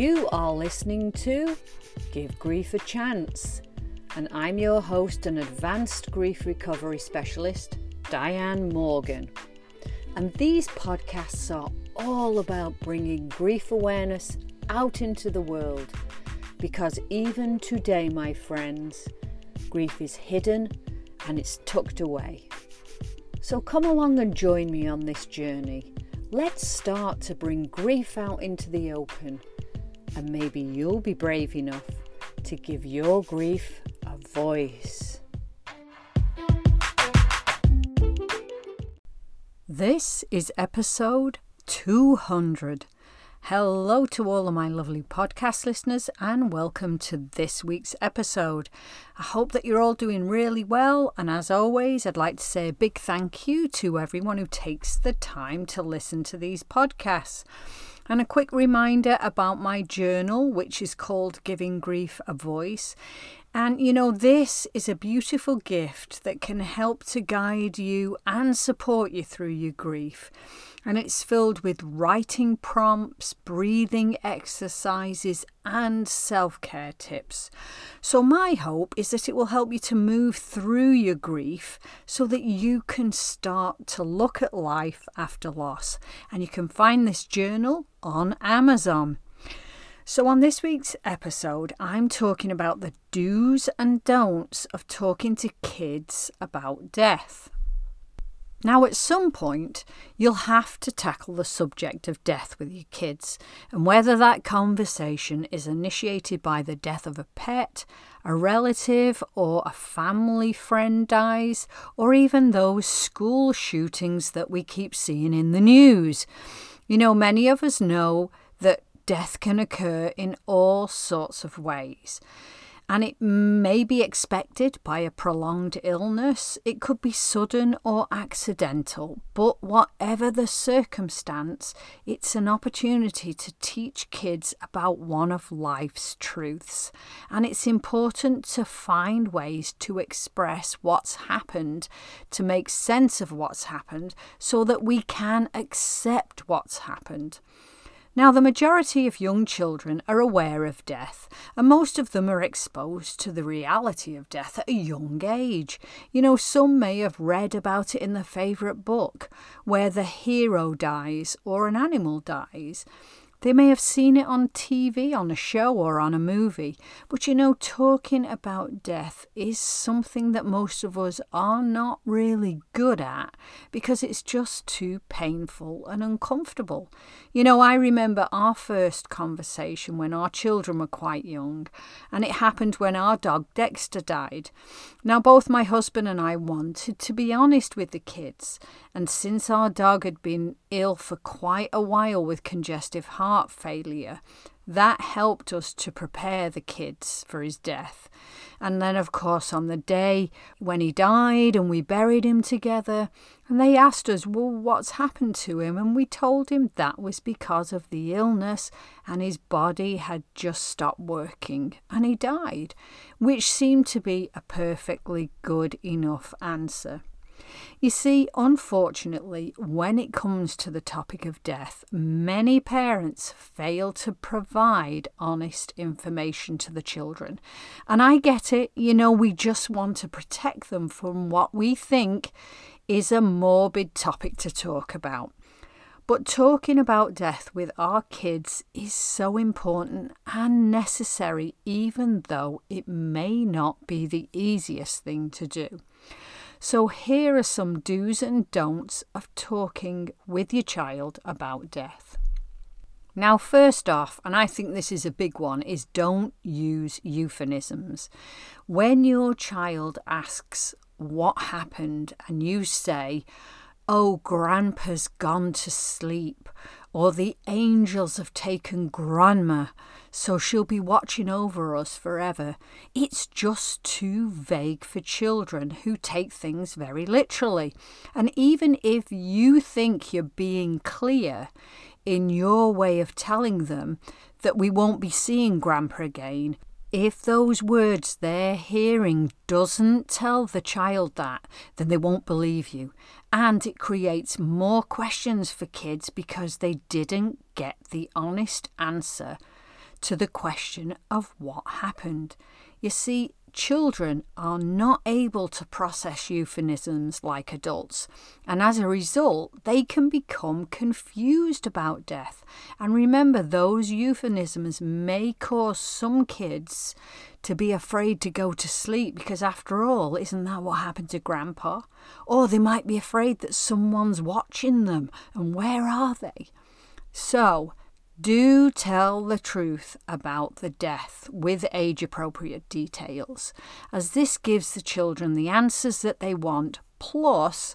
You are listening to Give Grief a Chance, and I'm your host and advanced grief recovery specialist, Diane Morgan. And these podcasts are all about bringing grief awareness out into the world because even today, my friends, grief is hidden and it's tucked away. So come along and join me on this journey. Let's start to bring grief out into the open, and maybe you'll be brave enough to give your grief a voice. This is episode 200 Hello to all of my lovely podcast listeners, and welcome to this week's episode. I hope that you're all doing really well, and as always, I'd like to say a big thank you to everyone who takes the time to listen to these podcasts. And a quick reminder about my journal, which is called Giving Grief a Voice. And you know, this is a beautiful gift that can help to guide you and support you through your grief and it's filled with writing prompts, breathing exercises, and self care tips. So, my hope is that it will help you to move through your grief so that you can start to look at life after loss. And you can find this journal on Amazon. So, on this week's episode, I'm talking about the do's and don'ts of talking to kids about death. Now, at some point, you'll have to tackle the subject of death with your kids, and whether that conversation is initiated by the death of a pet, a relative, or a family friend dies, or even those school shootings that we keep seeing in the news. You know, many of us know death can occur in all sorts of ways and it may be expected by a prolonged illness. It could be sudden or accidental, but whatever the circumstance, it's an opportunity to teach kids about one of life's truths. And it's important to find ways to express what's happened, to make sense of what's happened, so that we can accept what's happened. Now, the majority of young children are aware of death, and most of them are exposed to the reality of death at a young age. You know, some may have read about it in their favourite book, where the hero dies or an animal dies. They may have seen it on TV, on a show, or on a movie, but you know, talking about death is something that most of us are not really good at because it's just too painful and uncomfortable. You know, I remember our first conversation when our children were quite young, and it happened when our dog Dexter died. Now, both my husband and I wanted to be honest with the kids, and since our dog had been ill for quite a while with congestive heart failure, that helped us to prepare the kids for his death. And then, of course, on the day when he died and we buried him together, and they asked us, Well, what's happened to him? And we told him that was because of the illness and his body had just stopped working and he died, which seemed to be a perfectly good enough answer. You see, unfortunately, when it comes to the topic of death, many parents fail to provide honest information to the children. And I get it, you know, we just want to protect them from what we think is a morbid topic to talk about. But talking about death with our kids is so important and necessary, even though it may not be the easiest thing to do. So, here are some do's and don'ts of talking with your child about death. Now, first off, and I think this is a big one, is don't use euphemisms. When your child asks what happened and you say, Oh, Grandpa's gone to sleep, or the angels have taken Grandma, so she'll be watching over us forever. It's just too vague for children who take things very literally. And even if you think you're being clear in your way of telling them that we won't be seeing Grandpa again, if those words they're hearing doesn't tell the child that, then they won't believe you. And it creates more questions for kids because they didn't get the honest answer to the question of what happened. You see, children are not able to process euphemisms like adults, and as a result, they can become confused about death. And remember, those euphemisms may cause some kids to be afraid to go to sleep because, after all, isn't that what happened to Grandpa? Or they might be afraid that someone's watching them, and where are they? So, do tell the truth about the death with age appropriate details, as this gives the children the answers that they want, plus,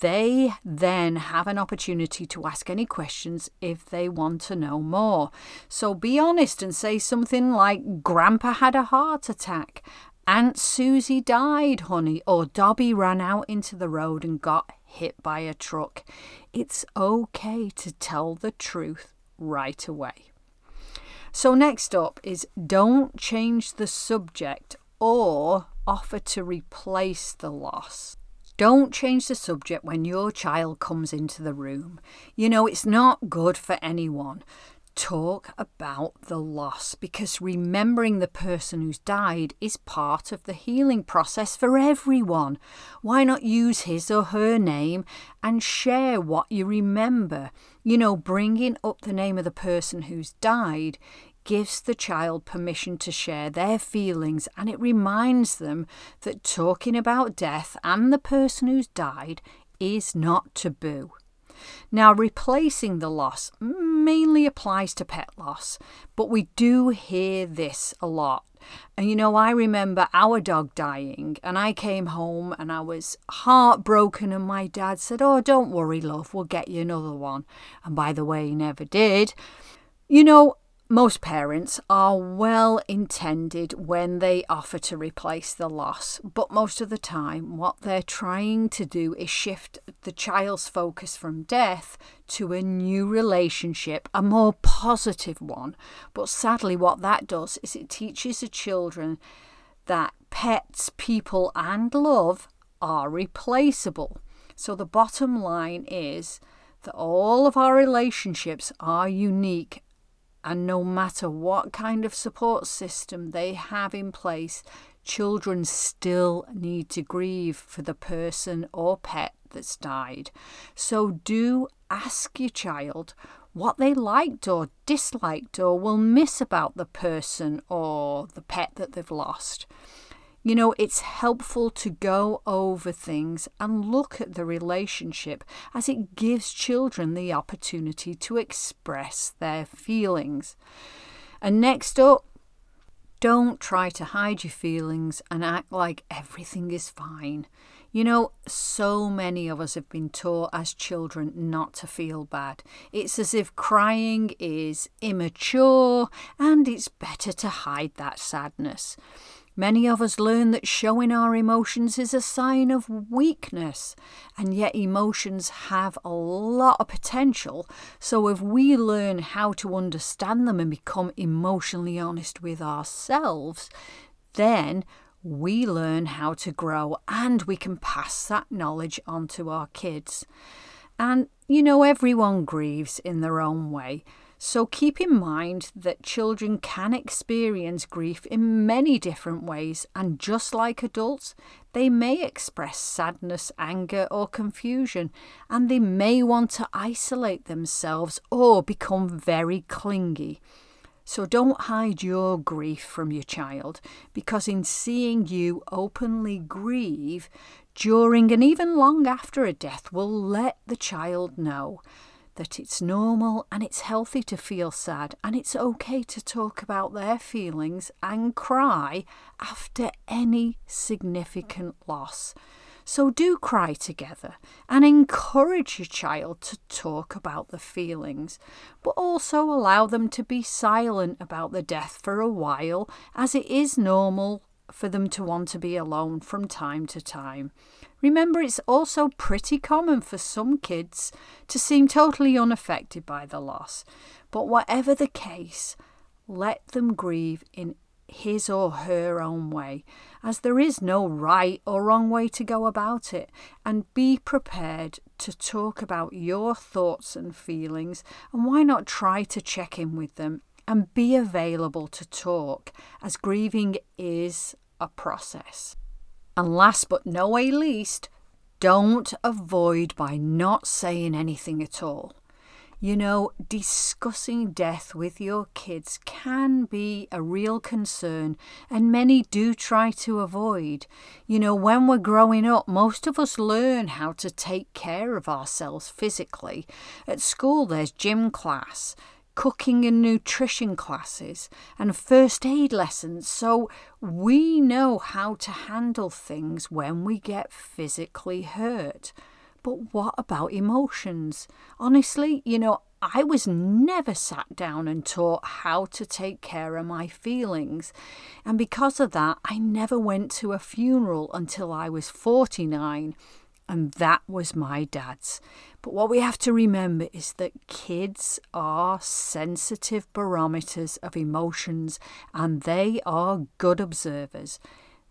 they then have an opportunity to ask any questions if they want to know more. So be honest and say something like, Grandpa had a heart attack, Aunt Susie died, honey, or Dobby ran out into the road and got hit by a truck. It's okay to tell the truth right away. So, next up is don't change the subject or offer to replace the loss. Don't change the subject when your child comes into the room. You know, it's not good for anyone talk about the loss because remembering the person who's died is part of the healing process for everyone. Why not use his or her name and share what you remember? You know, bringing up the name of the person who's died gives the child permission to share their feelings and it reminds them that talking about death and the person who's died is not taboo. Now, replacing the loss mainly applies to pet loss, but we do hear this a lot. And you know, I remember our dog dying, and I came home and I was heartbroken, and my dad said, Oh, don't worry, love, we'll get you another one. And by the way, he never did. You know, most parents are well intended when they offer to replace the loss, but most of the time, what they're trying to do is shift the child's focus from death to a new relationship, a more positive one. But sadly, what that does is it teaches the children that pets, people, and love are replaceable. So the bottom line is that all of our relationships are unique and no matter what kind of support system they have in place, children still need to grieve for the person or pet that's died. So do ask your child what they liked or disliked or will miss about the person or the pet that they've lost. You know, it's helpful to go over things and look at the relationship as it gives children the opportunity to express their feelings. And next up, don't try to hide your feelings and act like everything is fine. You know, so many of us have been taught as children not to feel bad. It's as if crying is immature and it's better to hide that sadness. Many of us learn that showing our emotions is a sign of weakness, and yet emotions have a lot of potential. So, if we learn how to understand them and become emotionally honest with ourselves, then we learn how to grow and we can pass that knowledge on to our kids. And you know, everyone grieves in their own way. So keep in mind that children can experience grief in many different ways, and just like adults, they may express sadness, anger, or confusion, and they may want to isolate themselves or become very clingy. So don't hide your grief from your child, because in seeing you openly grieve during and even long after a death will let the child know that it's normal and it's healthy to feel sad and it's okay to talk about their feelings and cry after any significant loss. So do cry together and encourage your child to talk about the feelings, but also allow them to be silent about the death for a while, as it is normal for them to want to be alone from time to time. Remember, it's also pretty common for some kids to seem totally unaffected by the loss. But whatever the case, let them grieve in his or her own way, as there is no right or wrong way to go about it, and be prepared to talk about your thoughts and feelings, and why not try to check in with them and be available to talk, as grieving is a process. And last but no way least, don't avoid by not saying anything at all. You know, discussing death with your kids can be a real concern, and many do try to avoid. You know, when we're growing up, most of us learn how to take care of ourselves physically. At school, there's gym class, cooking and nutrition classes, and first aid lessons, so we know how to handle things when we get physically hurt. But what about emotions? Honestly, you know, I was never sat down and taught how to take care of my feelings. And because of that, I never went to a funeral until I was 49 and that was my dad's. But what we have to remember is that kids are sensitive barometers of emotions and they are good observers.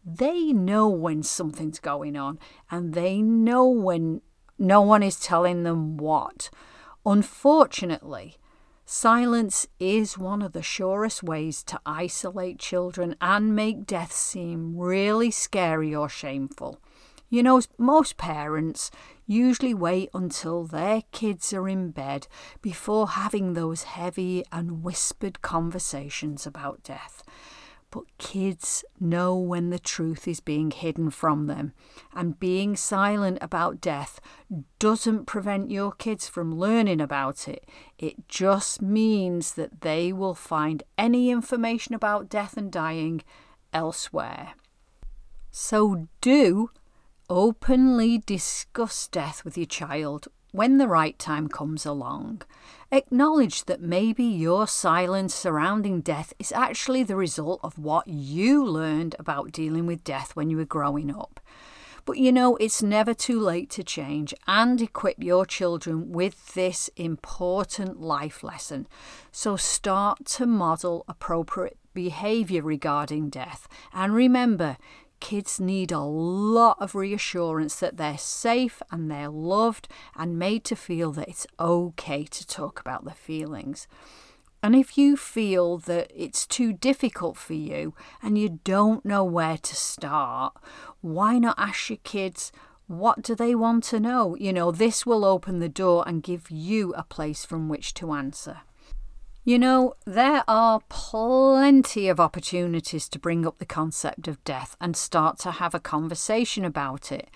They know when something's going on and they know when no one is telling them what. Unfortunately, silence is one of the surest ways to isolate children and make death seem really scary or shameful. You know, most parents usually wait until their kids are in bed before having those heavy and whispered conversations about death. But kids know when the truth is being hidden from them, and being silent about death doesn't prevent your kids from learning about it. It just means that they will find any information about death and dying elsewhere. So do Openly discuss death with your child when the right time comes along. Acknowledge that maybe your silence surrounding death is actually the result of what you learned about dealing with death when you were growing up. But you know, it's never too late to change and equip your children with this important life lesson. So start to model appropriate behaviour regarding death. And remember, kids need a lot of reassurance that they're safe and they're loved and made to feel that it's okay to talk about their feelings. And if you feel that it's too difficult for you and you don't know where to start, why not ask your kids what do they want to know? You know, this will open the door and give you a place from which to answer. You know, there are plenty of opportunities to bring up the concept of death and start to have a conversation about it.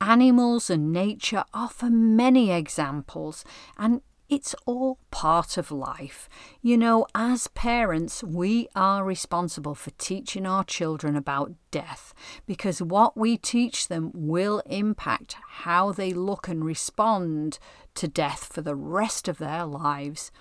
Animals and nature offer many examples, and it's all part of life. You know, as parents, we are responsible for teaching our children about death because what we teach them will impact how they look and respond to death for the rest of their lives.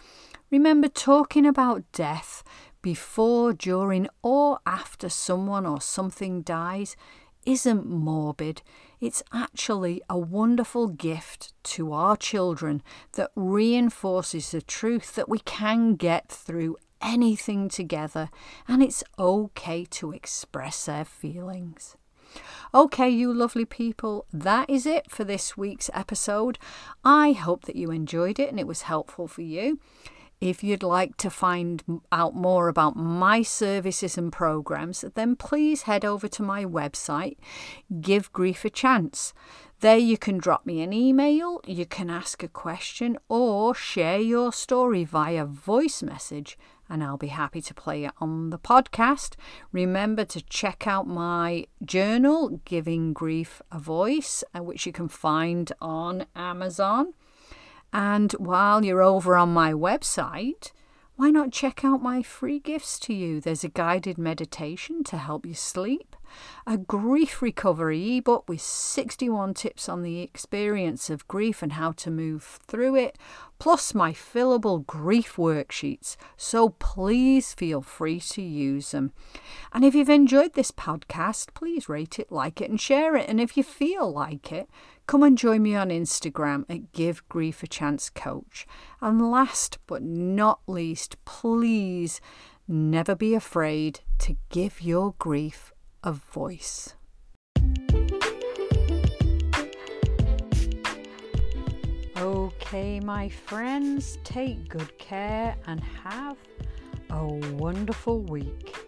Remember talking about death before, during, or after someone or something dies isn't morbid. It's actually a wonderful gift to our children that reinforces the truth that we can get through anything together and it's okay to express their feelings. Okay, you lovely people, that is it for this week's episode. I hope that you enjoyed it and it was helpful for you. If you'd like to find out more about my services and programs, then please head over to my website, Give Grief a Chance. There you can drop me an email, you can ask a question, or share your story via voice message, and I'll be happy to play it on the podcast. Remember to check out my journal, Giving Grief a Voice, uh, which you can find on Amazon. And while you're over on my website, why not check out my free gifts to you? There's a guided meditation to help you sleep, a grief recovery ebook with 61 tips on the experience of grief and how to move through it, plus my fillable grief worksheets. So please feel free to use them. And if you've enjoyed this podcast, please rate it, like it, and share it. And if you feel like it, Come and join me on Instagram at Give Grief a Chance Coach. And last but not least, please never be afraid to give your grief a voice. Okay, my friends, take good care and have a wonderful week.